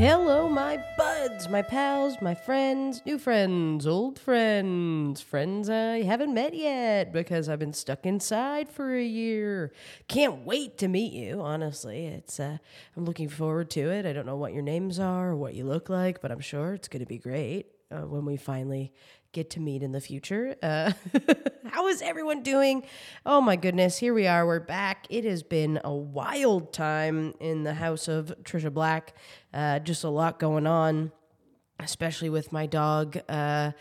Hello, my buds, my pals, my friends, new friends, old friends, friends I haven't met yet because I've been stuck inside for a year. Can't wait to meet you, honestly. It's uh, I'm looking forward to it. I don't know what your names are or what you look like, but I'm sure it's going to be great uh, when we finally get to meet in the future. Uh, how is everyone doing? Oh my goodness, here we are. We're back. It has been a wild time in the house of Trisha Black. Uh, just a lot going on, especially with my dog. Uh,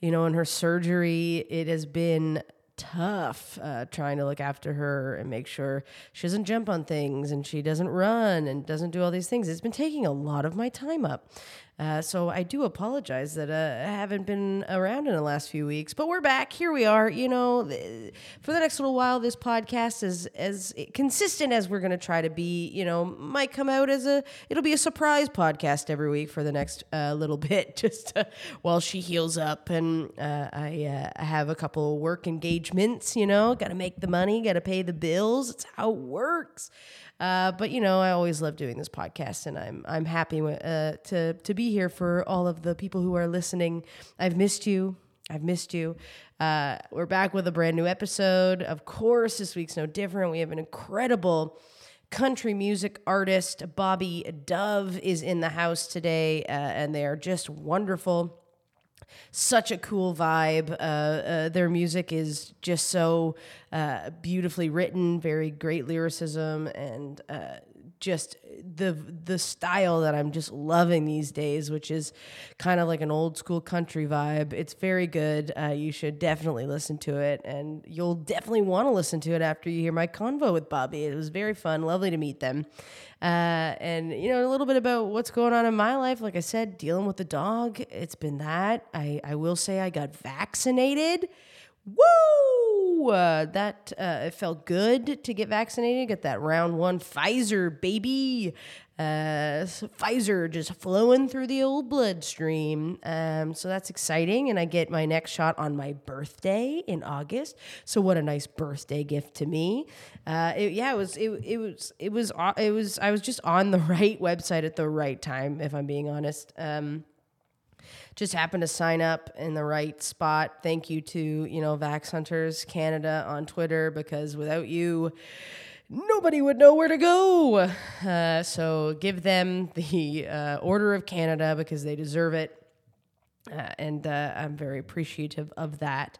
you know, in her surgery, it has been tough uh, trying to look after her and make sure she doesn't jump on things and she doesn't run and doesn't do all these things. It's been taking a lot of my time up. Uh, so I do apologize that uh, I haven't been around in the last few weeks, but we're back. Here we are. You know, th- for the next little while, this podcast is as consistent as we're going to try to be. You know, might come out as a it'll be a surprise podcast every week for the next uh, little bit, just uh, while she heals up and uh, I, uh, I have a couple work engagements. You know, got to make the money, got to pay the bills. It's how it works. Uh, but you know, I always love doing this podcast, and I'm I'm happy uh, to to be here for all of the people who are listening. I've missed you. I've missed you. Uh, we're back with a brand new episode. Of course, this week's no different. We have an incredible country music artist, Bobby Dove, is in the house today, uh, and they are just wonderful such a cool vibe. Uh, uh, their music is just so uh, beautifully written, very great lyricism, and uh, just the the style that I'm just loving these days, which is kind of like an old school country vibe. It's very good. Uh, you should definitely listen to it, and you'll definitely want to listen to it after you hear my convo with Bobby. It was very fun, lovely to meet them. Uh, and you know a little bit about what's going on in my life. Like I said, dealing with the dog. It's been that. I I will say I got vaccinated. Woo! Uh, that uh, it felt good to get vaccinated. Get that round one Pfizer baby. Uh, Pfizer just flowing through the old bloodstream. Um, so that's exciting. And I get my next shot on my birthday in August. So what a nice birthday gift to me. Uh, it, yeah, it was. It, it was. It was. It was. I was just on the right website at the right time. If I'm being honest. Um, just happened to sign up in the right spot. Thank you to, you know, Vax Hunters Canada on Twitter because without you, nobody would know where to go. Uh, so give them the uh, Order of Canada because they deserve it. Uh, and uh, I'm very appreciative of that.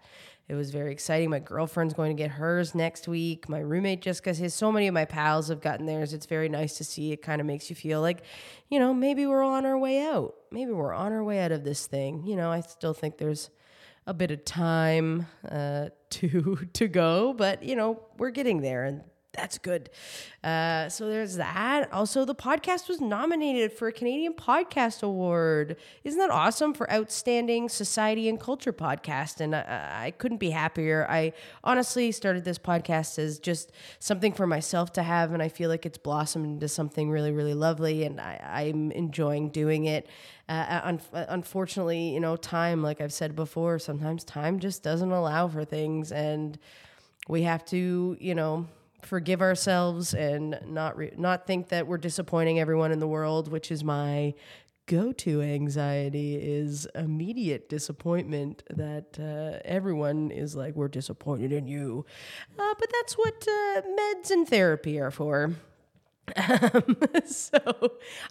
It was very exciting. My girlfriend's going to get hers next week. My roommate just got his. So many of my pals have gotten theirs. It's very nice to see. It kind of makes you feel like, you know, maybe we're on our way out. Maybe we're on our way out of this thing. You know, I still think there's a bit of time uh, to to go, but you know, we're getting there, and that's good. Uh, so there's that. Also, the podcast was nominated for a Canadian Podcast Award. Isn't that awesome for Outstanding Society and Culture Podcast? And I, I couldn't be happier. I honestly started this podcast as just something for myself to have, and I feel like it's blossomed into something really, really lovely, and I, I'm enjoying doing it. Uh, un- unfortunately, you know, time, like I've said before, sometimes time just doesn't allow for things, and we have to, you know, forgive ourselves and not re- not think that we're disappointing everyone in the world, which is my go to anxiety is immediate disappointment that uh, everyone is like, we're disappointed in you. Uh, but that's what uh, meds and therapy are for. Um, so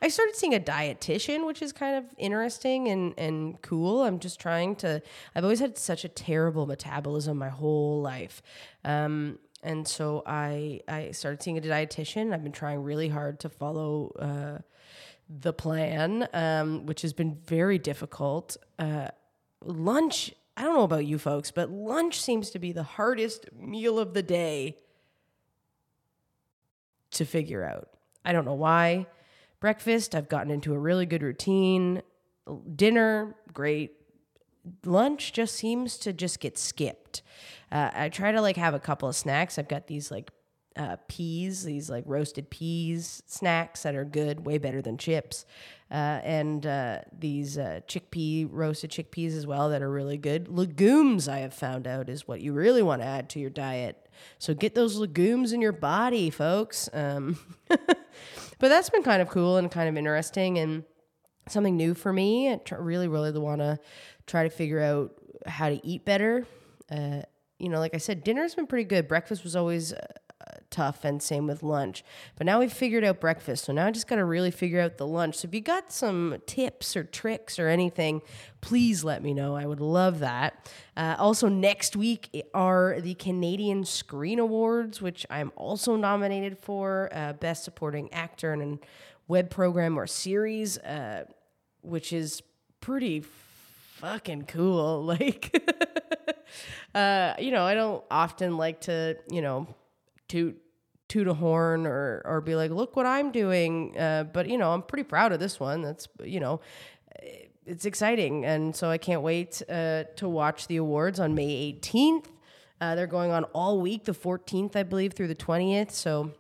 I started seeing a dietitian, which is kind of interesting and, and cool. I'm just trying to, I've always had such a terrible metabolism my whole life. Um, and so I, I started seeing a dietitian. I've been trying really hard to follow, uh, the plan, um, which has been very difficult. Uh, lunch, I don't know about you folks, but lunch seems to be the hardest meal of the day to figure out. I don't know why. Breakfast, I've gotten into a really good routine. Dinner, great. Lunch just seems to just get skipped. Uh, I try to like have a couple of snacks. I've got these like uh, peas, these like roasted peas snacks that are good, way better than chips, uh, and uh, these uh, chickpea roasted chickpeas as well that are really good. Legumes, I have found out, is what you really want to add to your diet. So get those legumes in your body, folks. Um, but that's been kind of cool and kind of interesting and something new for me. I really, really want to try to figure out how to eat better. Uh, you know, like I said, dinner's been pretty good. Breakfast was always uh, tough and same with lunch. But now we've figured out breakfast. So now I just got to really figure out the lunch. So if you got some tips or tricks or anything, please let me know. I would love that. Uh, also, next week are the Canadian Screen Awards, which I'm also nominated for uh, Best Supporting Actor in a Web Program or Series, uh, which is pretty fucking cool. Like, uh, you know, I don't often like to, you know, toot toot a horn or or be like, look what I'm doing. Uh, but you know, I'm pretty proud of this one. That's you know, it's exciting, and so I can't wait uh, to watch the awards on May 18th. Uh, they're going on all week, the 14th, I believe, through the 20th. So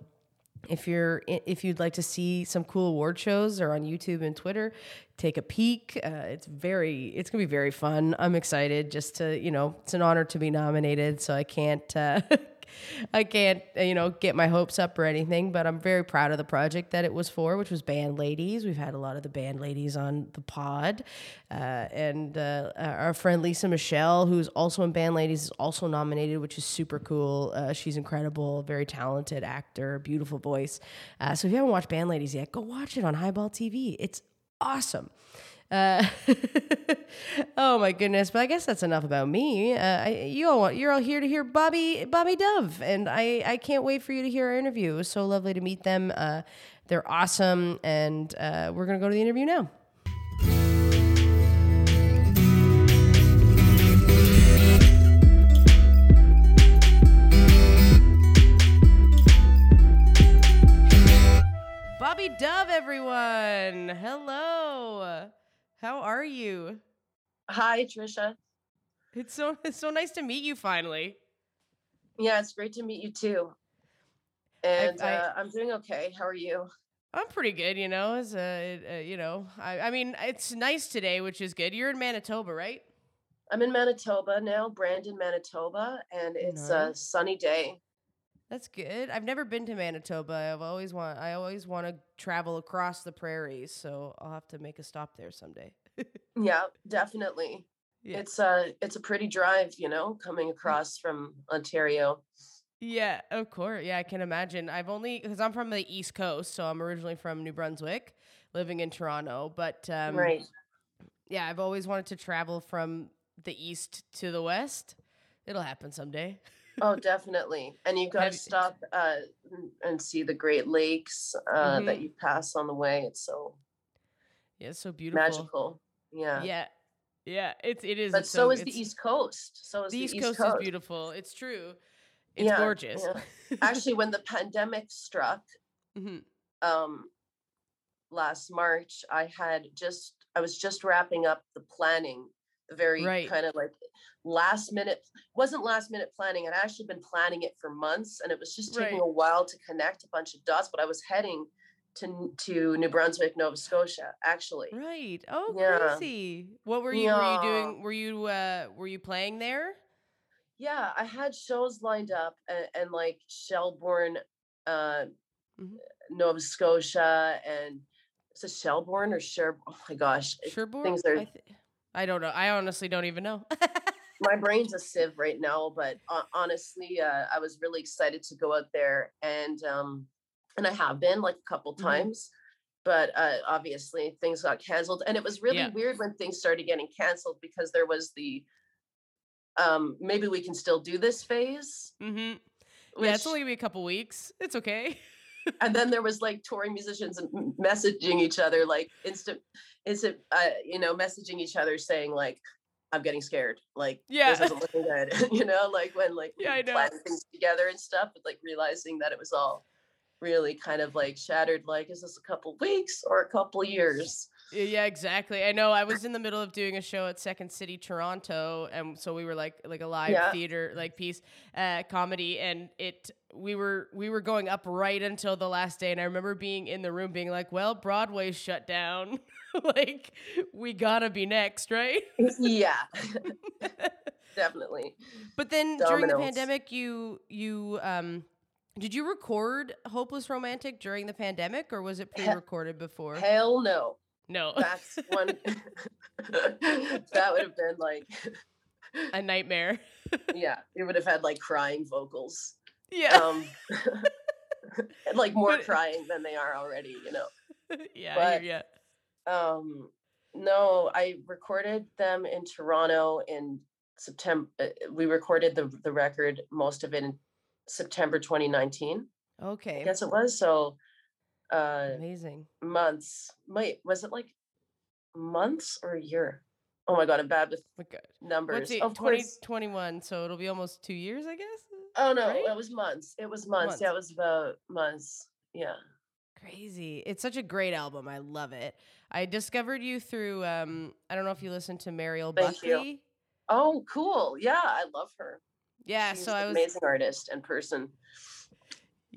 if you're if you'd like to see some cool award shows, they're on YouTube and Twitter. Take a peek. Uh, it's very it's gonna be very fun. I'm excited just to you know it's an honor to be nominated. So I can't. Uh, I can't, uh, you know, get my hopes up or anything, but I'm very proud of the project that it was for, which was Band Ladies. We've had a lot of the Band Ladies on the pod. Uh, and uh, our friend Lisa Michelle, who's also in Band Ladies, is also nominated, which is super cool. Uh, she's incredible, very talented actor, beautiful voice. Uh, so if you haven't watched Band Ladies yet, go watch it on Highball TV. It's awesome. Uh, oh my goodness! But I guess that's enough about me. Uh, I, you all want you're all here to hear Bobby Bobby Dove, and I I can't wait for you to hear our interview. It was so lovely to meet them. Uh, they're awesome, and uh, we're gonna go to the interview now. Bobby Dove, everyone. Hello. How are you? Hi, Trisha. It's so it's so nice to meet you finally. Yeah, it's great to meet you too. And I, uh, I'm doing okay. How are you? I'm pretty good, you know. As a, uh, you know, I, I mean, it's nice today, which is good. You're in Manitoba, right? I'm in Manitoba now, Brandon, Manitoba, and it's nice. a sunny day. That's good. I've never been to Manitoba. I've always want I always want to travel across the prairies, so I'll have to make a stop there someday. yeah, definitely. Yeah. It's a it's a pretty drive, you know, coming across from Ontario. Yeah, of course. Yeah, I can imagine. I've only because I'm from the East Coast, so I'm originally from New Brunswick, living in Toronto. But um, right, yeah, I've always wanted to travel from the east to the west. It'll happen someday. Oh, definitely. And you've got to stop uh, and see the Great Lakes uh, mm-hmm. that you pass on the way. It's so yeah, it's so beautiful, magical. Yeah, yeah, yeah. It's it is. But so, so is the East Coast. So is the, the East, East Coast, Coast, is beautiful. It's true. It's yeah, gorgeous. Yeah. Actually, when the pandemic struck, mm-hmm. um, last March, I had just I was just wrapping up the planning the very right. kind of like last minute wasn't last minute planning i'd actually been planning it for months and it was just taking right. a while to connect a bunch of dots but i was heading to to new brunswick nova scotia actually right oh yeah. crazy what were you yeah. were you doing were you uh were you playing there yeah i had shows lined up and, and like shelburne uh mm-hmm. nova scotia and is it Shelbourne or Sher? Oh my gosh, Sherbourne. Things are. I, th- I don't know. I honestly don't even know. my brain's a sieve right now, but uh, honestly, uh, I was really excited to go out there, and um, and I have been like a couple mm-hmm. times, but uh, obviously things got canceled, and it was really yeah. weird when things started getting canceled because there was the um, maybe we can still do this phase. Mm-hmm. Which, yeah, it's only gonna be a couple weeks. It's okay. and then there was like touring musicians messaging each other like instant instant uh, you know messaging each other saying like i'm getting scared like yeah this isn't looking good you know like when like yeah, I know. planning things together and stuff but like realizing that it was all really kind of like shattered like is this a couple weeks or a couple years yeah, exactly. I know. I was in the middle of doing a show at Second City Toronto, and so we were like like a live yeah. theater like piece, uh, comedy, and it we were we were going up right until the last day, and I remember being in the room, being like, "Well, Broadway's shut down. like, we gotta be next, right?" yeah, definitely. But then Dominoes. during the pandemic, you you um. Did you record Hopeless Romantic during the pandemic or was it pre-recorded before? Hell no. No. That's one that would have been like a nightmare. yeah. It would have had like crying vocals. Yeah. Um like more but, crying than they are already, you know. Yeah, but, yeah. Um no, I recorded them in Toronto in September. Uh, we recorded the the record, most of it in September 2019. Okay. I guess it was. So uh amazing months wait was it like months or a year oh my god i'm bad with okay. numbers of 2021 so it'll be almost two years i guess oh no right? it was months it was months. months yeah it was about months yeah crazy it's such a great album i love it i discovered you through um i don't know if you listened to mariel Thank buckley you. oh cool yeah i love her yeah She's so i was amazing artist and person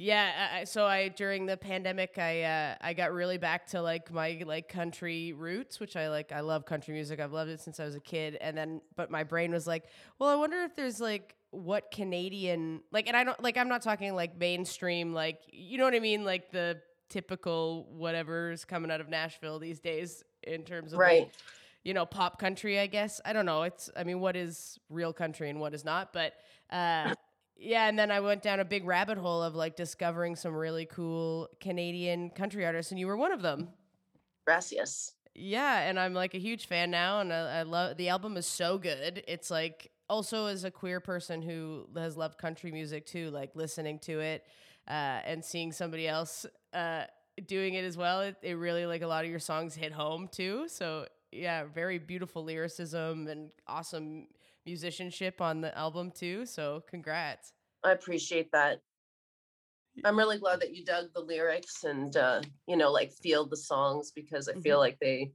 yeah, I, so I during the pandemic, I uh, I got really back to like my like country roots, which I like. I love country music. I've loved it since I was a kid. And then, but my brain was like, well, I wonder if there's like what Canadian like, and I don't like. I'm not talking like mainstream, like you know what I mean, like the typical whatever's coming out of Nashville these days in terms of right. Like, you know, pop country, I guess. I don't know. It's, I mean, what is real country and what is not? But uh, yeah, and then I went down a big rabbit hole of like discovering some really cool Canadian country artists, and you were one of them. Gracias. Yeah, and I'm like a huge fan now, and I, I love the album is so good. It's like also as a queer person who has loved country music too, like listening to it uh, and seeing somebody else uh, doing it as well. It, it really like a lot of your songs hit home too. So yeah, very beautiful lyricism and awesome musicianship on the album too. So congrats. I appreciate that. I'm really glad that you dug the lyrics and uh, you know, like feel the songs because I feel mm-hmm. like they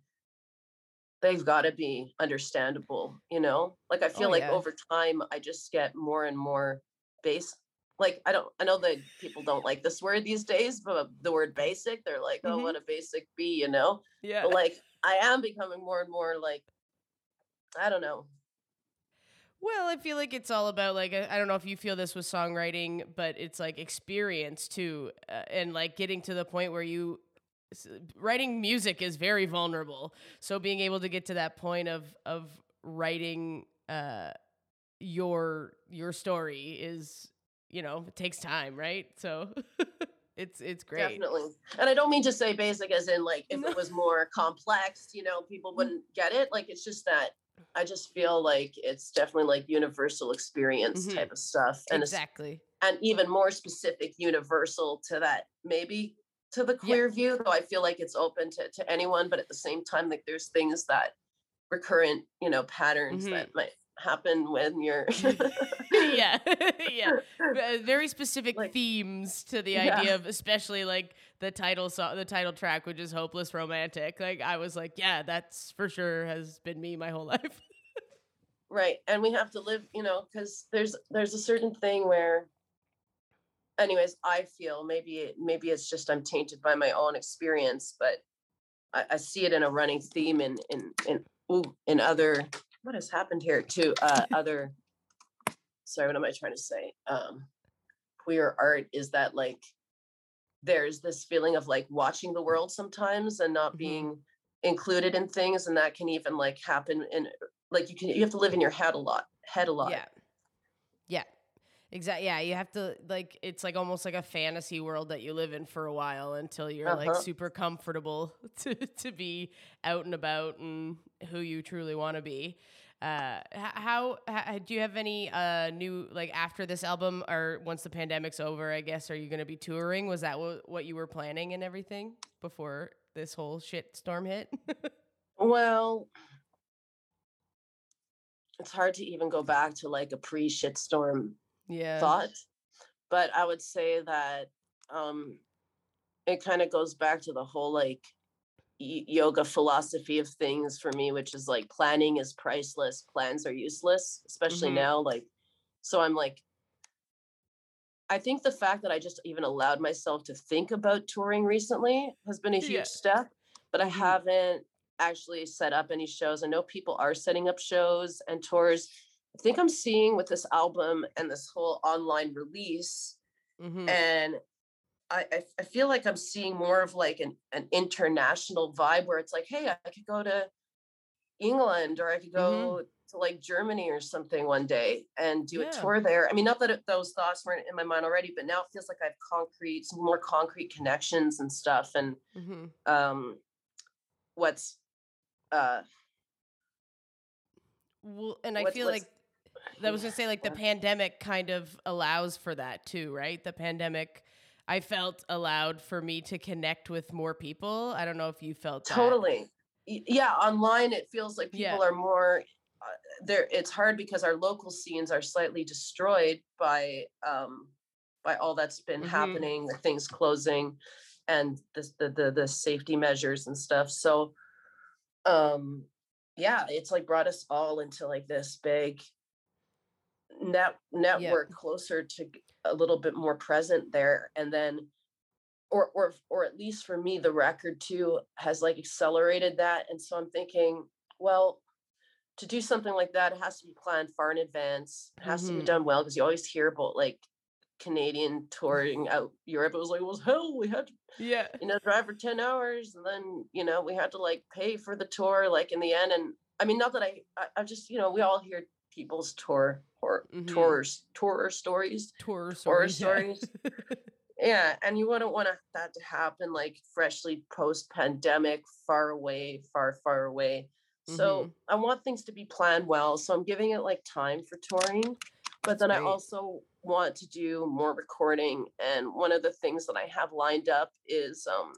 they've got to be understandable, you know? Like I feel oh, like yeah. over time I just get more and more base like I don't I know that people don't like this word these days, but the word basic, they're like, oh, mm-hmm. what a basic be, you know? Yeah. But like I am becoming more and more like I don't know. Well, I feel like it's all about like I don't know if you feel this with songwriting, but it's like experience too, uh, and like getting to the point where you writing music is very vulnerable. So being able to get to that point of of writing uh, your your story is you know it takes time, right? So. it's it's great. Definitely. And I don't mean to say basic as in like if it was more complex, you know, people mm. wouldn't get it. Like it's just that I just feel like it's definitely like universal experience mm-hmm. type of stuff. And exactly. And even more specific universal to that, maybe to the queer yeah. view, though I feel like it's open to, to anyone, but at the same time, like there's things that recurrent, you know, patterns mm-hmm. that might happen when you're yeah. Yeah. Very specific like, themes to the idea yeah. of especially like the title song the title track which is hopeless romantic. Like i was like yeah that's for sure has been me my whole life. Right. And we have to live you know because there's there's a certain thing where anyways i feel maybe maybe it's just i'm tainted by my own experience but i, I see it in a running theme in in in ooh, in other what has happened here to uh, other sorry what am i trying to say? Um queer art is that like there's this feeling of like watching the world sometimes and not mm-hmm. being included in things and that can even like happen in like you can you have to live in your head a lot head a lot. Yeah. Yeah. Exactly yeah you have to like it's like almost like a fantasy world that you live in for a while until you're uh-huh. like super comfortable to to be out and about and who you truly want to be uh how, how, do you have any uh new like after this album or once the pandemic's over i guess are you going to be touring? Was that what, what you were planning and everything before this whole shit storm hit? Well it's hard to even go back to like a pre shitstorm yeah. thought but i would say that um it kind of goes back to the whole like yoga philosophy of things for me which is like planning is priceless plans are useless especially mm-hmm. now like so i'm like i think the fact that i just even allowed myself to think about touring recently has been a huge yeah. step but i mm-hmm. haven't actually set up any shows i know people are setting up shows and tours i think i'm seeing with this album and this whole online release mm-hmm. and I, I feel like I'm seeing more of like an, an international vibe where it's like, hey, I could go to England or I could mm-hmm. go mm-hmm. to like Germany or something one day and do yeah. a tour there. I mean, not that it, those thoughts weren't in my mind already, but now it feels like I have concrete, some more concrete connections and stuff. And mm-hmm. um, what's uh, well, and I feel like that was gonna say like the pandemic kind of allows for that too, right? The pandemic I felt allowed for me to connect with more people. I don't know if you felt that. totally. Yeah, online it feels like people yeah. are more uh, there. It's hard because our local scenes are slightly destroyed by um, by all that's been mm-hmm. happening, the things closing, and the, the the the safety measures and stuff. So, um, yeah, it's like brought us all into like this big net network yeah. closer to a little bit more present there and then or or or at least for me the record too has like accelerated that and so i'm thinking well to do something like that it has to be planned far in advance it has mm-hmm. to be mm-hmm. done well because you always hear about like canadian touring out europe it was like well hell we had to yeah you know drive for 10 hours and then you know we had to like pay for the tour like in the end and i mean not that i i, I just you know we all hear people's tour or mm-hmm. tours tour stories tour stories, stories. Yeah. and you wouldn't want that to happen like freshly post pandemic far away far far away so mm-hmm. i want things to be planned well so i'm giving it like time for touring but then i also want to do more recording and one of the things that i have lined up is um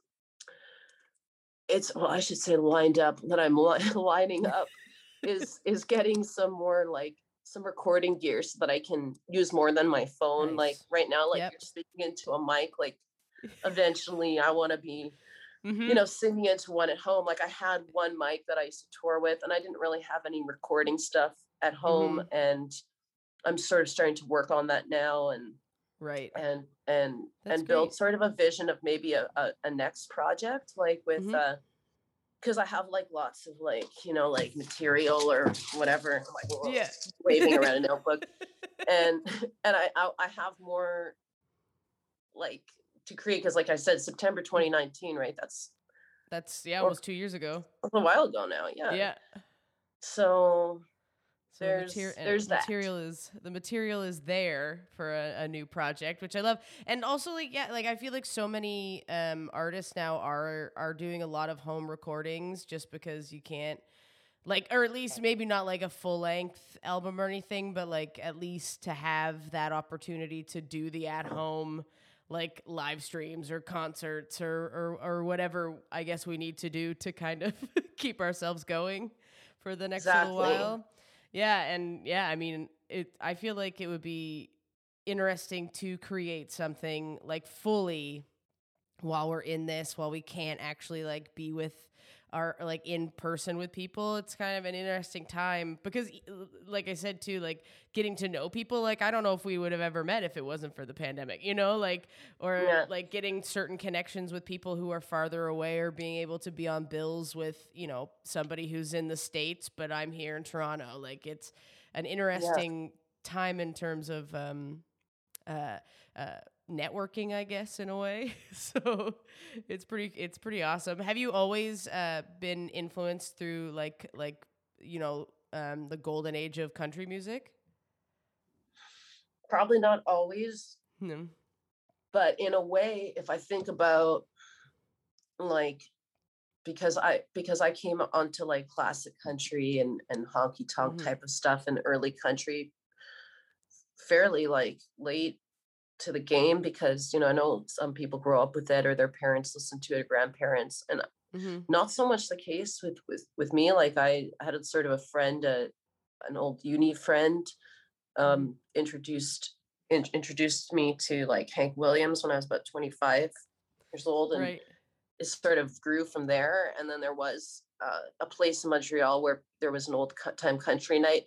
it's well i should say lined up that i'm li- lining up is is getting some more like some recording gear so that I can use more than my phone. Nice. Like right now, like yep. you're speaking into a mic. Like eventually, I want to be, mm-hmm. you know, singing into one at home. Like I had one mic that I used to tour with, and I didn't really have any recording stuff at home, mm-hmm. and I'm sort of starting to work on that now. And right and and That's and build great. sort of a vision of maybe a, a, a next project like with mm-hmm. uh because I have like lots of like you know like material or whatever, like yeah. waving around a notebook, and and I, I I have more like to create because like I said September mm. 2019, right? That's that's yeah, almost two years ago. A while ago now, yeah. Yeah. So so there's the there's material is the material is there for a, a, new project, which I love. And also like yeah, like I feel like so many um, artists now are are doing a lot of home recordings just because you can't like or at least maybe not like a full length album or anything, but like at least to have that opportunity to do the at home like live streams or concerts or, or or whatever I guess we need to do to kind of keep ourselves going for the next exactly. little while. Yeah, and yeah, I mean, it. I feel like it would be interesting to create something like fully while we're in this, while we can't actually like be with our like in person with people it's kind of an interesting time because like i said too like getting to know people like i don't know if we would have ever met if it wasn't for the pandemic you know like or yeah. like getting certain connections with people who are farther away or being able to be on bills with you know somebody who's in the states but i'm here in toronto like it's an interesting yeah. time in terms of um uh, uh, networking, I guess, in a way. so it's pretty it's pretty awesome. Have you always uh, been influenced through like like you know um, the golden age of country music? Probably not always. No. But in a way, if I think about like because I because I came onto like classic country and and honky tonk mm-hmm. type of stuff in early country fairly like late to the game because you know I know some people grow up with it or their parents listen to it or grandparents and mm-hmm. not so much the case with with with me like I had a sort of a friend a, an old uni friend mm-hmm. um introduced in, introduced me to like Hank Williams when I was about 25 years old and right it sort of grew from there. And then there was uh, a place in Montreal where there was an old time country night.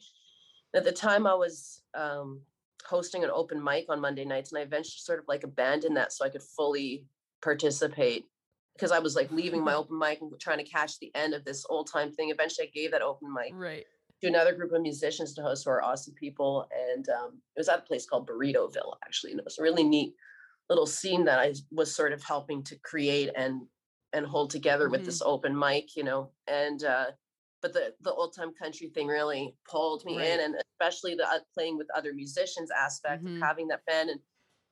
At the time, I was um, hosting an open mic on Monday nights, and I eventually sort of like abandoned that so I could fully participate because I was like leaving my open mic and trying to catch the end of this old time thing. Eventually, I gave that open mic right to another group of musicians to host who are awesome people, and um, it was at a place called Burrito Burritoville actually, and it was a really neat little scene that I was sort of helping to create and and hold together mm-hmm. with this open mic, you know, and uh, but the the old time country thing really pulled me right. in, and especially the uh, playing with other musicians aspect mm-hmm. of having that band and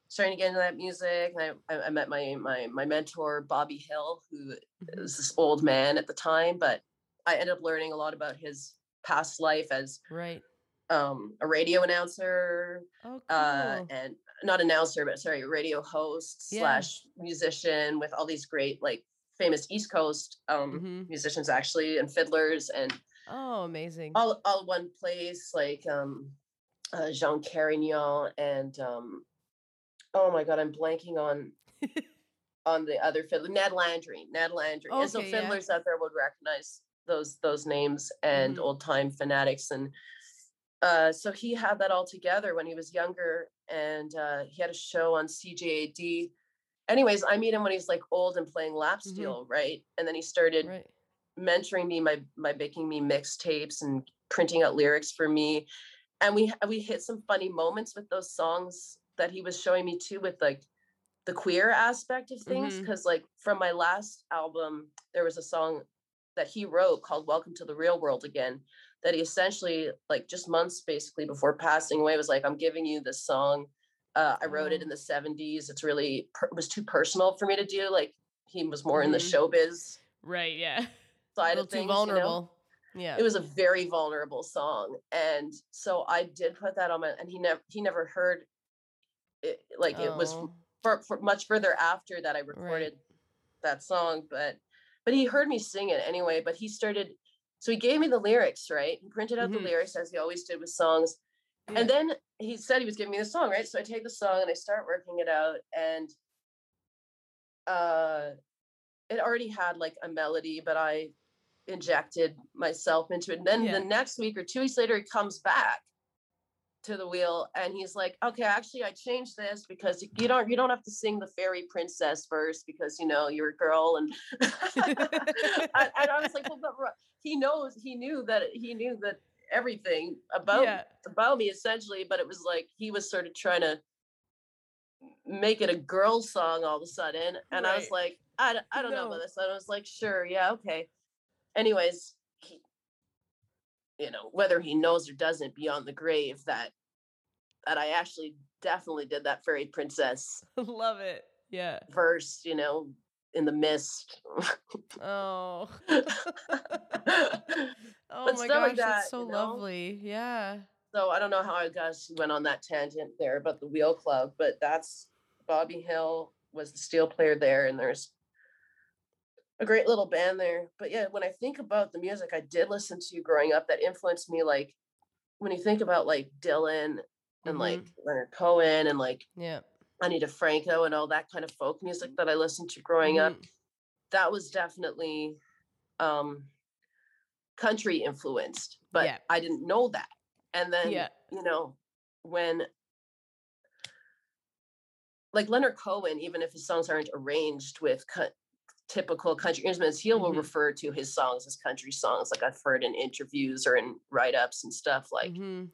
starting to get into that music. And I, I met my my my mentor Bobby Hill, who mm-hmm. was this old man at the time, but I ended up learning a lot about his past life as right um, a radio announcer oh, uh, cool. uh, and not announcer, but sorry, radio host yeah. slash musician with all these great like famous East Coast um, mm-hmm. musicians actually and fiddlers and oh amazing all all one place like um, uh, Jean Carignan and um, oh my god I'm blanking on on the other fiddler Ned Landry Ned Landry okay, and so fiddlers yeah. out there would recognize those those names and mm-hmm. old time fanatics and uh, so he had that all together when he was younger and uh, he had a show on CJAD anyways, I meet him when he's like old and playing lap mm-hmm. steel, mm-hmm. right? And then he started right. mentoring me my by making me mixtapes and printing out lyrics for me. And we we hit some funny moments with those songs that he was showing me too with like the queer aspect of things because mm-hmm. like from my last album there was a song that he wrote called welcome to the real world again that he essentially like just months basically before passing away was like i'm giving you this song uh, I wrote it oh. in the 70s. It's really it was too personal for me to do. Like he was more mm-hmm. in the mm-hmm. showbiz, right? Yeah, side of things. Too vulnerable. You know? Yeah, it was a very vulnerable song, and so I did put that on my. And he never he never heard it. Like oh. it was oh. for, for much further after that I recorded right. that song, but but he heard me sing it anyway. But he started. So he gave me the lyrics, right? He printed out mm-hmm. the lyrics as he always did with songs. Yeah. And then he said he was giving me the song, right? So I take the song and I start working it out, and uh, it already had like a melody, but I injected myself into it. And then yeah. the next week or two weeks later, he comes back to the wheel and he's like, "Okay, actually, I changed this because you don't you don't have to sing the fairy princess verse because you know you're a girl." And, and I was like, "Well, but he knows he knew that he knew that everything about yeah. about me essentially but it was like he was sort of trying to make it a girl song all of a sudden and right. i was like i, I don't no. know about this and i was like sure yeah okay anyways he, you know whether he knows or doesn't beyond the grave that that i actually definitely did that fairy princess love it yeah verse you know in the mist. oh. oh my gosh, that, that's so you know? lovely. Yeah. So I don't know how I guess went on that tangent there about the Wheel Club, but that's Bobby Hill was the steel player there, and there's a great little band there. But yeah, when I think about the music I did listen to growing up that influenced me, like when you think about like Dylan and mm-hmm. like Leonard Cohen and like yeah Ani DiFranco and all that kind of folk music that I listened to growing mm-hmm. up, that was definitely um, country influenced, but yeah. I didn't know that. And then, yeah. you know, when like Leonard Cohen, even if his songs aren't arranged with co- typical country instruments, he mm-hmm. will refer to his songs as country songs. Like I've heard in interviews or in write ups and stuff. Like mm-hmm.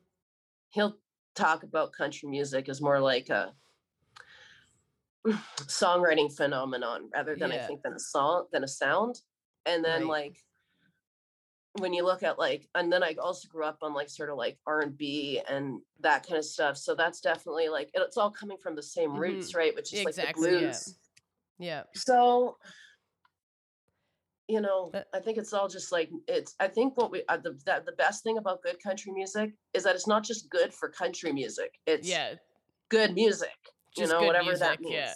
he'll talk about country music as more like a songwriting phenomenon rather than yeah. I think than a song than a sound. And then right. like when you look at like and then I also grew up on like sort of like R and B and that kind of stuff. So that's definitely like it's all coming from the same mm-hmm. roots, right? Which is exactly, like the blues. Yeah. yeah. So you know, I think it's all just like it's. I think what we uh, the that, the best thing about good country music is that it's not just good for country music. It's yeah, good music. Just you know, whatever music, that means. Yeah,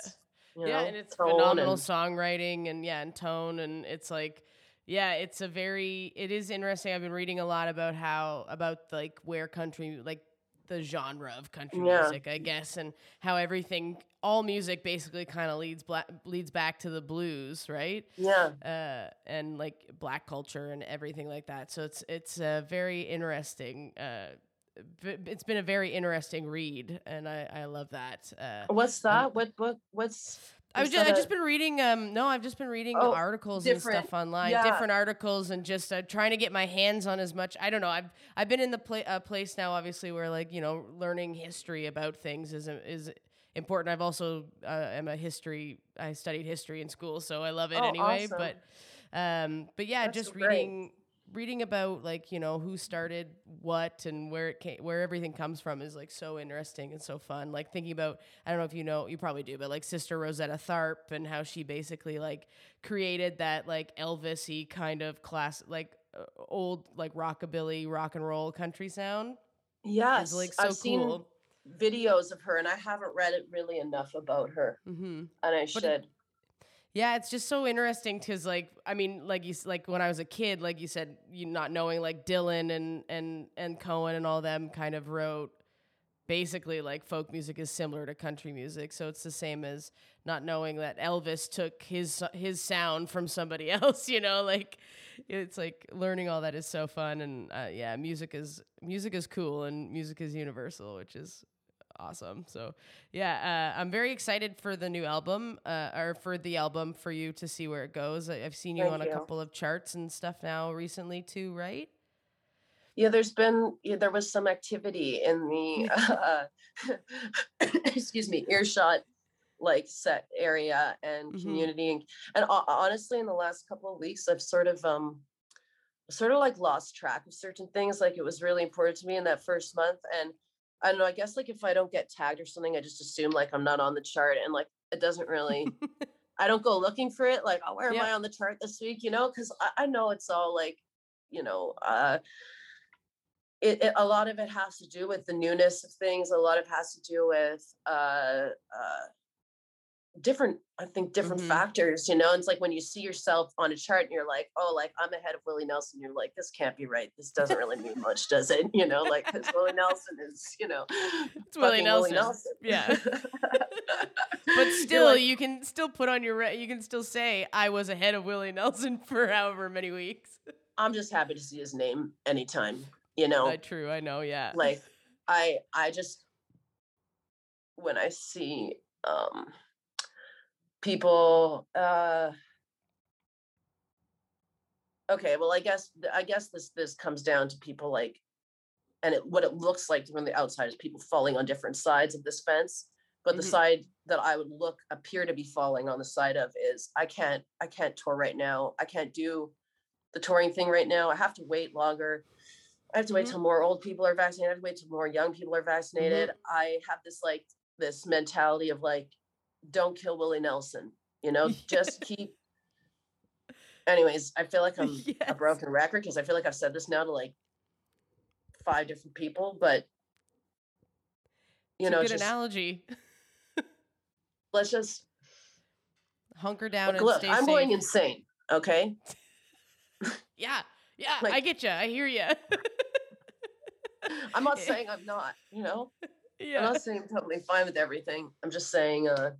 you know, yeah, and it's phenomenal and, songwriting and yeah, and tone, and it's like yeah, it's a very it is interesting. I've been reading a lot about how about like where country like the genre of country yeah. music, I guess, and how everything all music basically kind of leads black, leads back to the blues, right? Yeah. Uh, and like black culture and everything like that. So it's it's a very interesting. Uh, it's been a very interesting read, and I I love that. Uh, what's that? what book? What's I've just, I've just been reading. Um, no, I've just been reading oh, articles and stuff online, yeah. different articles, and just uh, trying to get my hands on as much. I don't know. I've I've been in the pla- uh, place now, obviously, where like you know, learning history about things is is important. I've also uh, am a history. I studied history in school, so I love it oh, anyway. Awesome. But um, but yeah, That's just reading reading about like you know who started what and where it came where everything comes from is like so interesting and so fun like thinking about i don't know if you know you probably do but like sister rosetta tharpe and how she basically like created that like elvisy kind of class like uh, old like rockabilly rock and roll country sound yes like so I've cool videos of her, and I haven't read it really enough about her, mm-hmm. and I but should. Yeah, it's just so interesting because, like, I mean, like you like when I was a kid, like you said, you not knowing like Dylan and and and Cohen and all them kind of wrote basically like folk music is similar to country music, so it's the same as not knowing that Elvis took his his sound from somebody else. You know, like it's like learning all that is so fun, and uh, yeah, music is music is cool and music is universal, which is awesome. So yeah, uh, I'm very excited for the new album, uh, or for the album for you to see where it goes. I, have seen you Thank on you. a couple of charts and stuff now recently too, right? Yeah, there's been yeah, there was some activity in the uh, excuse me earshot like set area and mm-hmm. community and, and uh, honestly in the last couple of weeks I've sort of um sort of like lost track of certain things like it was really important to me in that first month and I don't know. I guess like if I don't get tagged or something, I just assume like I'm not on the chart, and like it doesn't really. I don't go looking for it. Like, oh, where am yeah. I on the chart this week? You know, because I, I, know it's all like, you know, uh, it, it, a lot of it has to do with the newness of things. A lot of it has to do with uh, uh, different i think different mm-hmm. factors you know it's like when you see yourself on a chart and you're like oh like i'm ahead of willie nelson you're like this can't be right this doesn't really mean much does it you know like because willie nelson is you know it's willie nelson. willie nelson. yeah but still like, you can still put on your re- you can still say i was ahead of willie nelson for however many weeks i'm just happy to see his name anytime you know That's true i know yeah like i i just when i see um people uh okay well i guess i guess this this comes down to people like and it, what it looks like from the outside is people falling on different sides of this fence but mm-hmm. the side that i would look appear to be falling on the side of is i can't i can't tour right now i can't do the touring thing right now i have to wait longer i have to wait mm-hmm. till more old people are vaccinated i have to wait till more young people are vaccinated mm-hmm. i have this like this mentality of like don't kill Willie Nelson. You know, just keep. Anyways, I feel like I'm yes. a broken record because I feel like I've said this now to like five different people, but you it's know, good just, analogy. let's just hunker down look, look I'm safe. going insane. Okay. yeah, yeah, like, I get you. I hear you. I'm not saying I'm not. You know. Yeah. I'm not saying I'm totally fine with everything. I'm just saying, uh,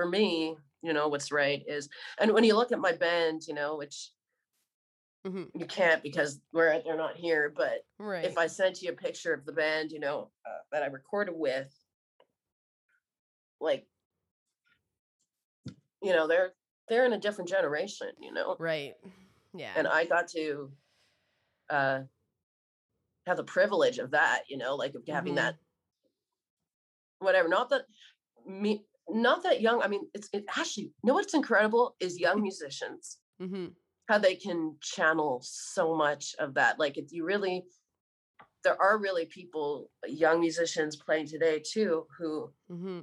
for me, you know, what's right is, and when you look at my band, you know, which mm-hmm. you can't because we're they're not here, but right. if I sent you a picture of the band, you know, uh, that I recorded with, like, you know, they're they're in a different generation, you know, right? Yeah, and I got to uh have the privilege of that, you know, like of having mm-hmm. that whatever. Not that me not that young. I mean, it's it actually, you know what's incredible is young musicians, mm-hmm. how they can channel so much of that. Like, if you really, there are really people, young musicians playing today too, who mm-hmm.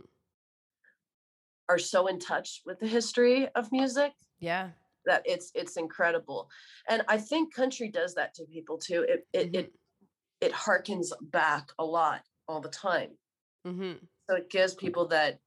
are so in touch with the history of music. Yeah. That it's it's incredible, and I think country does that to people too. It it mm-hmm. it, it harkens back a lot all the time. Mm-hmm. So it gives people that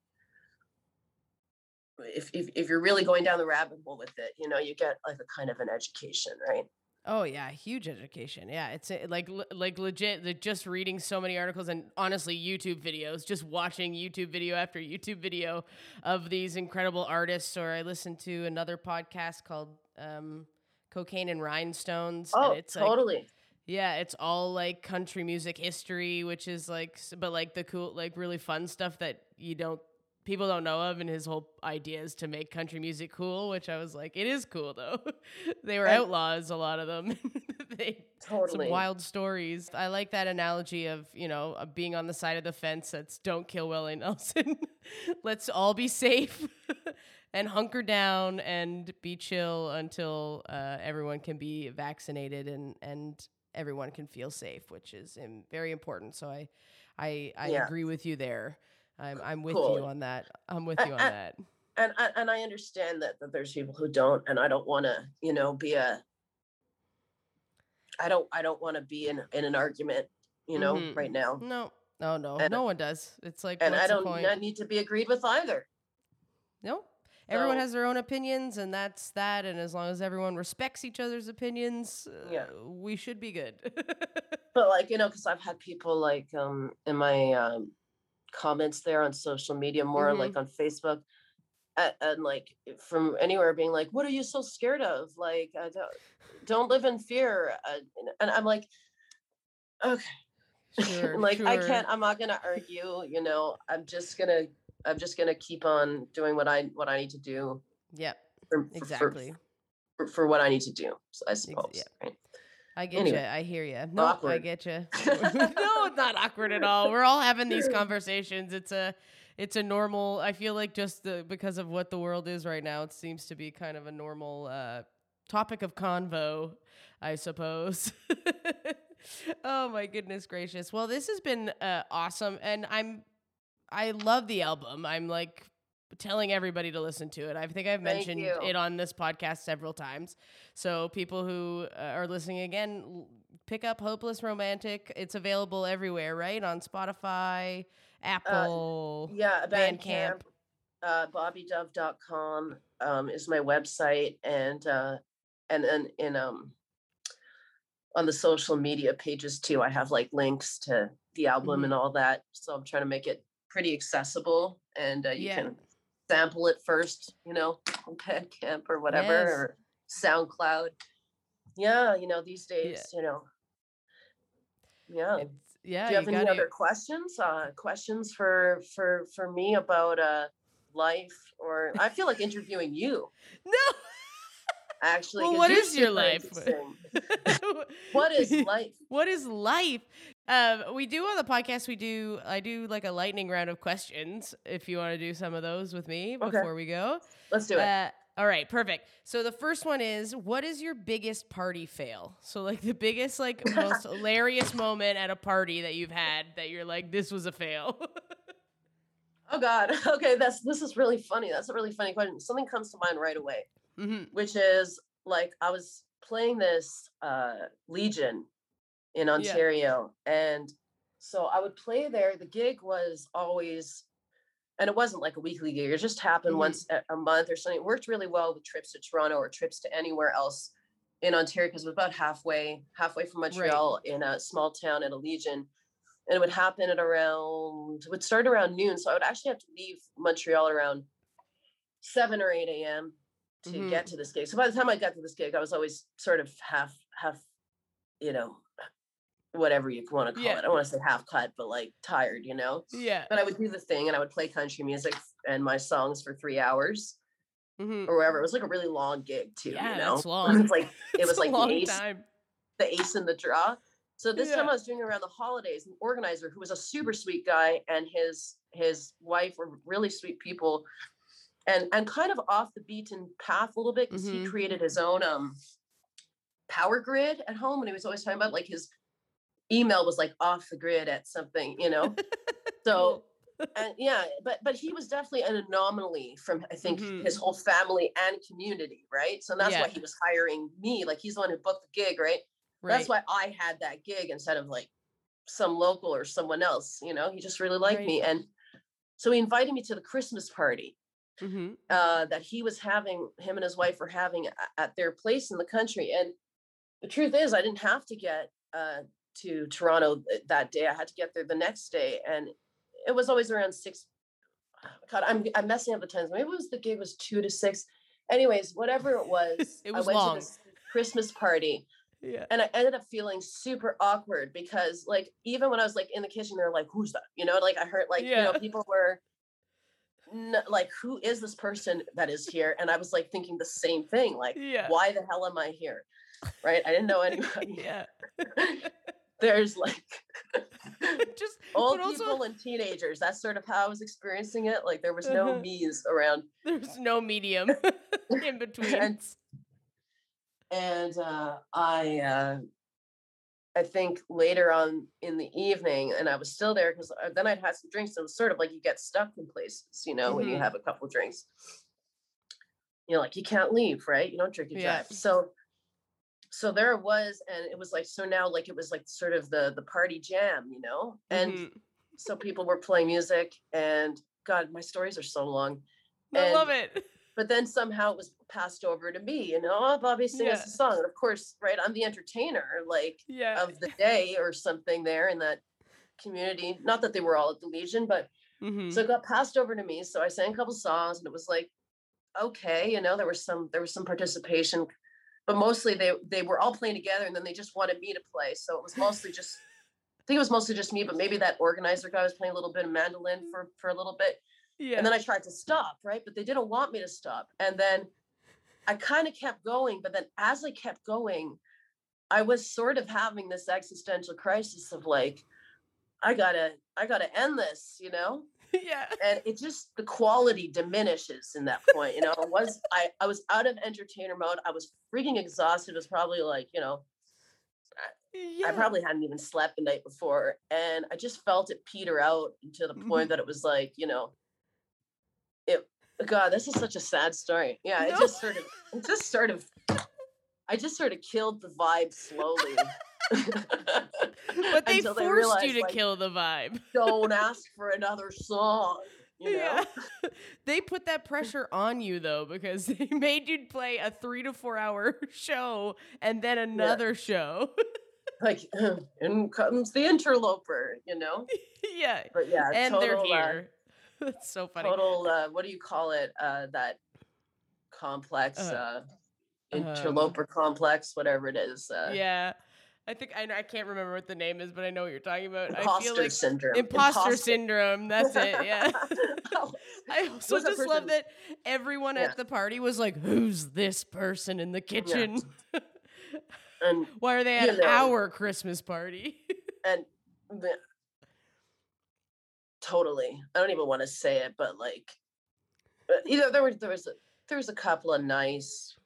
if, if if you're really going down the rabbit hole with it, you know, you get like a kind of an education, right? Oh yeah, huge education. Yeah, it's uh, like like legit. Just reading so many articles and honestly, YouTube videos. Just watching YouTube video after YouTube video of these incredible artists. Or I listened to another podcast called um, "Cocaine and Rhinestones." Oh, and it's totally. Like, yeah, it's all like country music history, which is like, but like the cool, like really fun stuff that you don't people don't know of and his whole idea is to make country music cool which i was like it is cool though. They were outlaws a lot of them. They totally. some wild stories. I like that analogy of you know of being on the side of the fence that's don't kill willie nelson. Let's all be safe and hunker down and be chill until uh, everyone can be vaccinated and and everyone can feel safe which is um, very important. So i i, I yeah. agree with you there I'm I'm with cool. you on that. I'm with you on and, that. And and I understand that that there's people who don't, and I don't want to, you know, be a. I don't I don't want to be in in an argument, you know, mm-hmm. right now. No, no, no, and, no one does. It's like, and I don't not need to be agreed with either. No, everyone has their own opinions, and that's that. And as long as everyone respects each other's opinions, yeah, uh, we should be good. but like you know, because I've had people like um in my um comments there on social media, more mm-hmm. like on Facebook, and, and, like from anywhere being like, "What are you so scared of? Like, don't, don't live in fear." Uh, and I'm like, okay, sure, like sure. I can't. I'm not gonna argue. You know, I'm just gonna. I'm just gonna keep on doing what I what I need to do. Yep. For, exactly. For, for, for, what I need to do, I suppose. Yeah. Right? I get anyway, you. I hear you. No, awkward. I get you. no, it's not awkward at all. We're all having these conversations. It's a, it's a normal. I feel like just the, because of what the world is right now, it seems to be kind of a normal uh, topic of convo, I suppose. oh my goodness gracious. Well, this has been uh, awesome, and I'm, I love the album. I'm like telling everybody to listen to it. I think I've mentioned it on this podcast several times. So people who uh, are listening again, pick up Hopeless Romantic. It's available everywhere, right? On Spotify, Apple, uh, yeah, Bandcamp. Uh, bobbydove.com um, is my website and uh, and then in um on the social media pages too i have like links to the album mm-hmm. and all that so i'm trying to make it pretty accessible and uh, you yeah. can sample it first, you know, on Bandcamp or whatever, yes. or SoundCloud. Yeah, you know, these days, yeah. you know. Yeah. It's, yeah. Do you have you any other questions? Uh, questions for for for me about uh life or I feel like interviewing you. No. Actually, well, what is your life? what is life? What is life? Um, we do on the podcast. We do. I do like a lightning round of questions. If you want to do some of those with me before we go, let's do it. Uh, all right, perfect. So the first one is, what is your biggest party fail? So like the biggest, like most hilarious moment at a party that you've had that you're like, this was a fail. oh God. Okay, that's this is really funny. That's a really funny question. Something comes to mind right away, mm-hmm. which is like I was playing this uh, Legion in Ontario. Yeah. And so I would play there. The gig was always, and it wasn't like a weekly gig, it just happened mm-hmm. once a month or something. It worked really well with trips to Toronto or trips to anywhere else in Ontario because it was about halfway, halfway from Montreal right. in a small town at a Legion. And it would happen at around, it would start around noon. So I would actually have to leave Montreal around 7 or 8 a.m. to mm-hmm. get to this gig. So by the time I got to this gig, I was always sort of half, half, you know, whatever you want to call yeah. it. I don't want to say half cut, but like tired, you know? Yeah. But I would do the thing and I would play country music and my songs for three hours mm-hmm. or whatever. It was like a really long gig too, yeah, you know? That's long. it's like it was like the ace, time. the ace in the draw. So this yeah. time I was doing around the holidays, an organizer who was a super sweet guy and his his wife were really sweet people and and kind of off the beaten path a little bit because mm-hmm. he created his own um power grid at home and he was always talking about like his email was like off the grid at something, you know. so and yeah, but but he was definitely an anomaly from I think mm-hmm. his whole family and community, right? So that's yeah. why he was hiring me. Like he's the one who booked the gig, right? right? That's why I had that gig instead of like some local or someone else. You know, he just really liked right. me, and so he invited me to the Christmas party mm-hmm. uh, that he was having. Him and his wife were having at their place in the country, and the truth is, I didn't have to get uh, to Toronto eh, that day. I had to get there the next day, and it was always around six. Ah, God, I'm I'm messing up the times. Maybe it was the gig was two to six. Anyways, whatever it was, it was I went long. to this Christmas party. Yeah. And I ended up feeling super awkward because like even when I was like in the kitchen, they're like, who's that? You know, like I heard like, yeah. you know, people were n- like, who is this person that is here? And I was like thinking the same thing. Like, yeah. why the hell am I here? Right. I didn't know anybody. yeah. there's like just old also, people and teenagers. That's sort of how I was experiencing it. Like there was no uh-huh. me's around. There's no medium in between. And, and uh, I, uh, I think later on in the evening, and I was still there because uh, then I'd had some drinks. it was sort of like you get stuck in places, you know, mm-hmm. when you mm-hmm. have a couple drinks. You know, like you can't leave, right? You don't drink, drive. Yeah. So so there it was and it was like so now like it was like sort of the the party jam you know and mm-hmm. so people were playing music and god my stories are so long i and, love it but then somehow it was passed over to me you know oh bobby sing yeah. us a song and of course right i'm the entertainer like yeah. of the day or something there in that community not that they were all at the legion but mm-hmm. so it got passed over to me so i sang a couple songs and it was like okay you know there was some there was some participation but mostly they they were all playing together and then they just wanted me to play so it was mostly just i think it was mostly just me but maybe that organizer guy was playing a little bit of mandolin for for a little bit yeah. and then i tried to stop right but they didn't want me to stop and then i kind of kept going but then as i kept going i was sort of having this existential crisis of like i gotta i gotta end this you know yeah. And it just the quality diminishes in that point. You know, I was I, I was out of entertainer mode. I was freaking exhausted. It was probably like, you know, yeah. I probably hadn't even slept the night before. And I just felt it peter out to the point mm-hmm. that it was like, you know, it God, this is such a sad story. Yeah, no. it just sort of it just sort of I just sort of killed the vibe slowly. but they forced they you to like, kill the vibe. don't ask for another song. You know? Yeah. they put that pressure on you though because they made you play a three to four hour show and then another yeah. show. like, and comes the interloper, you know? Yeah. But yeah, and total, they're uh, here. Uh, That's so funny. Total, uh, what do you call it? Uh, that complex, uh, uh interloper um, complex, whatever it is. Uh, yeah. I think I, I can't remember what the name is, but I know what you're talking about. Imposter I feel like syndrome. Imposter, imposter. syndrome. That's it. Yeah. Oh, I also just love that everyone yeah. at the party was like, "Who's this person in the kitchen? Yeah. And why are they at know, our Christmas party?" and the, totally, I don't even want to say it, but like, uh, you know, there was there was a, there was a couple of nice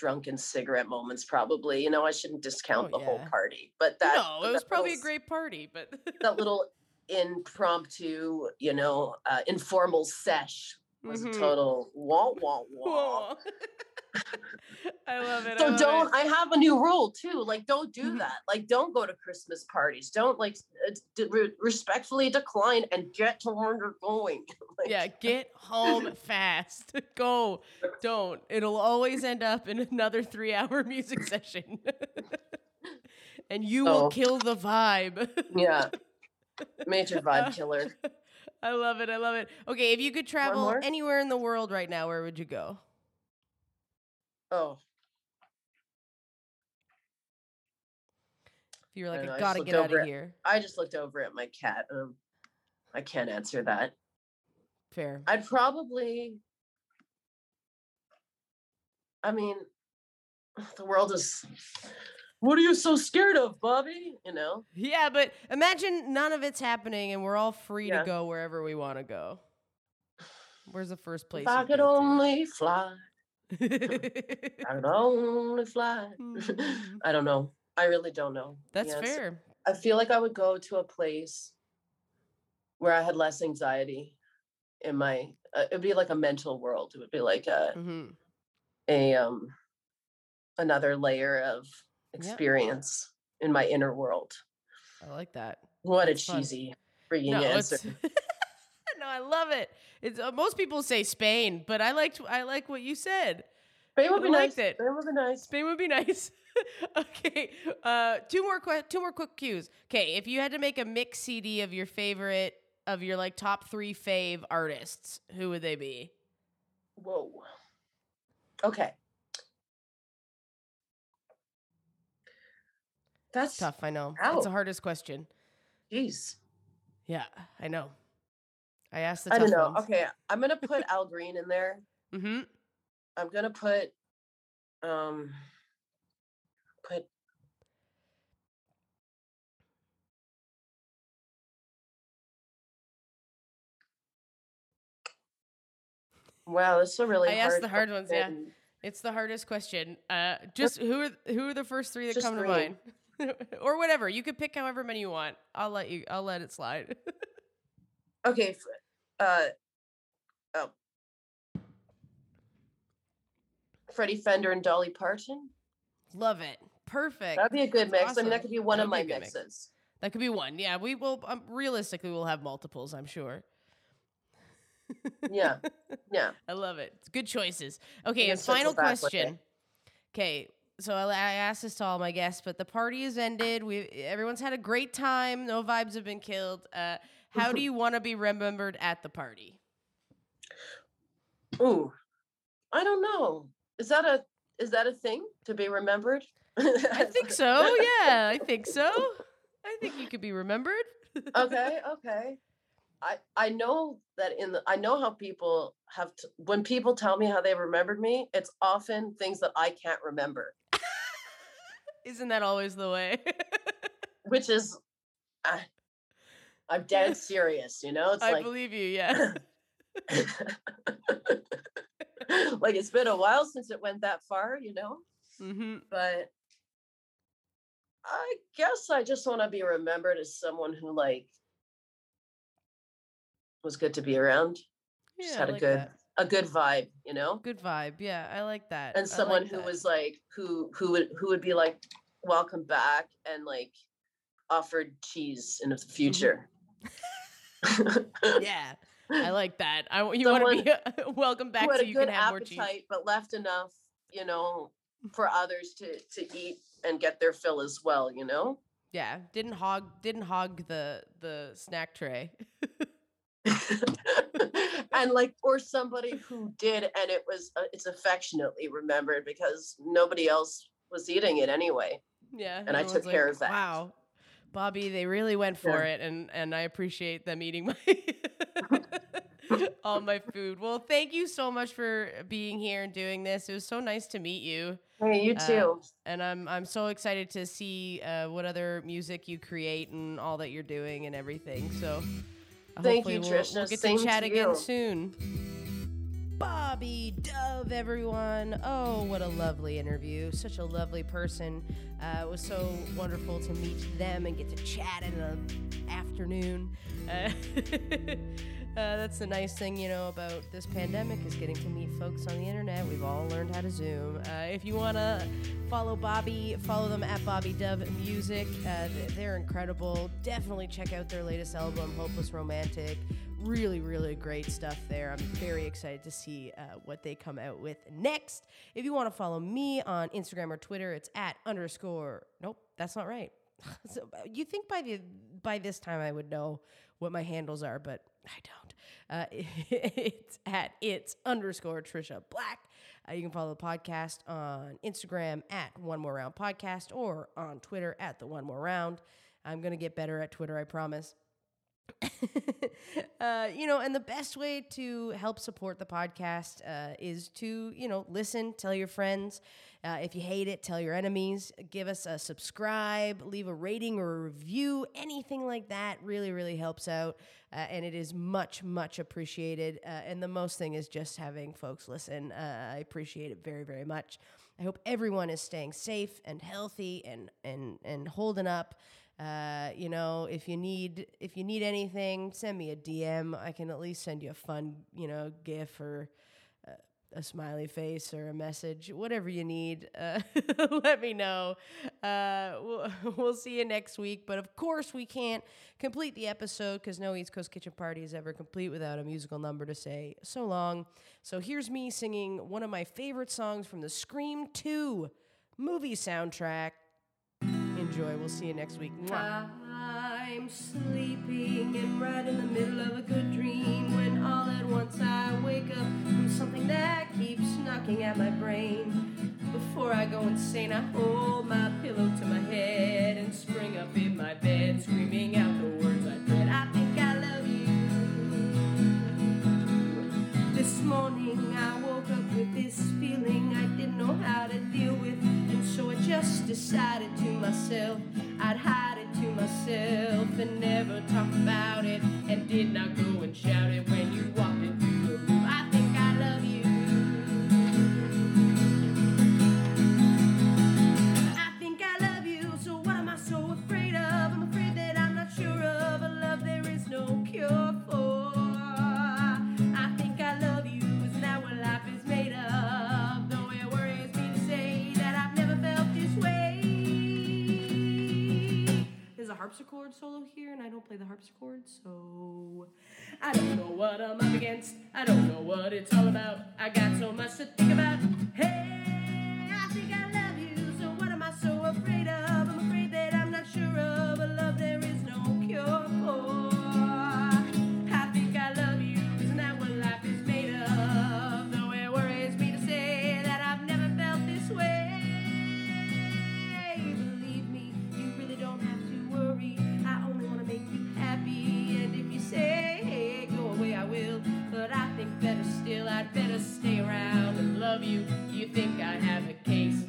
drunken cigarette moments probably you know i shouldn't discount oh, the yeah. whole party but that no it was probably little, a great party but that little impromptu you know uh, informal sesh was mm-hmm. a total wah wah wah I love it. So I love don't. It. I have a new rule too. Like, don't do mm-hmm. that. Like, don't go to Christmas parties. Don't like d- respectfully decline and get to where you're going. like, yeah, get home fast. Go. Don't. It'll always end up in another three-hour music session, and you will kill the vibe. yeah, major vibe killer. I love it. I love it. Okay, if you could travel anywhere in the world right now, where would you go? Oh. If you're like, I, I gotta get out of here. I just looked over at my cat. Um, I can't answer that. Fair. I'd probably. I mean, the world is what are you so scared of, Bobby? You know? Yeah, but imagine none of it's happening and we're all free yeah. to go wherever we want to go. Where's the first place? If I could only to? fly. I could only fly. I don't know. I really don't know. That's yes. fair. I feel like I would go to a place where I had less anxiety in my. Uh, it'd be like a mental world. It would be like a mm-hmm. a um another layer of experience yep. in my inner world. I like that. What That's a cheesy freaking no, answer. no, I love it. It's uh, most people say Spain, but I liked I like what you said. Spain would be nice. It. Spain would be nice. Spain would be nice. okay, uh, two more qu- two more quick cues. Okay, if you had to make a mix CD of your favorite of your like top three fave artists, who would they be? Whoa. Okay. That's tough. I know. Ow. It's the hardest question. Jeez. Yeah, I know. I asked the. I don't know. Ones. Okay, I'm gonna put Al Green in there. Mm-hmm. I'm gonna put, um, put. Wow, this is a really. I asked the hard ones. Yeah, it's the hardest question. Uh, just who are who are the first three that just come three. to mind? or whatever. You could pick however many you want. I'll let you. I'll let it slide. okay. Uh. Oh. Freddie Fender and Dolly Parton. Love it. Perfect. That'd be a good mix. Awesome. I mean, that could be one That'd of my mixes. Mix. That could be one. Yeah, we will. Um, realistically, we'll have multiples. I'm sure. yeah. Yeah. I love it. It's good choices. Okay, and final question. Okay, so I, I asked this to all my guests, but the party has ended. We everyone's had a great time. No vibes have been killed. Uh, how do you want to be remembered at the party? Ooh, I don't know. Is that a is that a thing to be remembered? I think so. Yeah, I think so. I think you could be remembered. okay. Okay. I I know that in the I know how people have to, when people tell me how they remembered me, it's often things that I can't remember. Isn't that always the way? Which is, uh, I'm dead serious. You know, it's I like, believe you. Yeah. like it's been a while since it went that far. You know, mm-hmm. but I guess I just want to be remembered as someone who like was good to be around. Yeah, just had like a good that. a good vibe, you know? Good vibe. Yeah, I like that. And someone like who that. was like who who would who would be like welcome back and like offered cheese in the mm-hmm. future. yeah. I like that. I you want to be uh, welcome back so you can have appetite, more cheese. but left enough, you know, for others to to eat and get their fill as well, you know? Yeah, didn't hog didn't hog the the snack tray. and like or somebody who did and it was uh, it's affectionately remembered because nobody else was eating it anyway yeah and i took like, care of that wow bobby they really went for yeah. it and and i appreciate them eating my all my food well thank you so much for being here and doing this it was so nice to meet you hey you uh, too uh, and i'm i'm so excited to see uh, what other music you create and all that you're doing and everything so Thank you, we'll, Trisha. We'll get Same to chat to again soon. Bobby Dove, everyone. Oh, what a lovely interview. Such a lovely person. Uh, it was so wonderful to meet them and get to chat in the afternoon. Uh, Uh, that's the nice thing, you know, about this pandemic is getting to meet folks on the internet. We've all learned how to Zoom. Uh, if you want to follow Bobby, follow them at Bobby Dove Music. Uh, they're incredible. Definitely check out their latest album, Hopeless Romantic. Really, really great stuff there. I'm very excited to see uh, what they come out with next. If you want to follow me on Instagram or Twitter, it's at underscore. Nope, that's not right. so you think by the by this time I would know what my handles are, but I don't. Uh, it's at it's underscore Trisha Black. Uh, you can follow the podcast on Instagram at One More Round Podcast or on Twitter at the One More Round. I'm gonna get better at Twitter, I promise. uh, you know, and the best way to help support the podcast uh, is to, you know, listen, tell your friends. Uh, if you hate it, tell your enemies. Give us a subscribe, leave a rating or a review. Anything like that really, really helps out. Uh, and it is much, much appreciated. Uh, and the most thing is just having folks listen. I appreciate it very, very much. I hope everyone is staying safe and healthy and, and, and holding up. Uh, you know, if you need if you need anything, send me a DM. I can at least send you a fun, you know, GIF or uh, a smiley face or a message, whatever you need. Uh, let me know. Uh, we'll, we'll see you next week. But of course, we can't complete the episode because no East Coast Kitchen Party is ever complete without a musical number to say so long. So here's me singing one of my favorite songs from the Scream 2 movie soundtrack enjoy. We'll see you next week. I'm sleeping and right in the middle of a good dream when all at once I wake up from something that keeps knocking at my brain. Before I go insane, I hold my pillow to my head and spring up in my bed, screaming out the words I dread. I think I love you. This morning I woke up with this feeling I didn't know how to deal with, so I just decided to myself. I'd hide it to myself and never talk about it, and did not go and shout it when you walked into play the harpsichord, so I don't know what I'm up against. I don't know what it's all about. I got so much to think about. Hey, Stay around and love you. You think I have a case?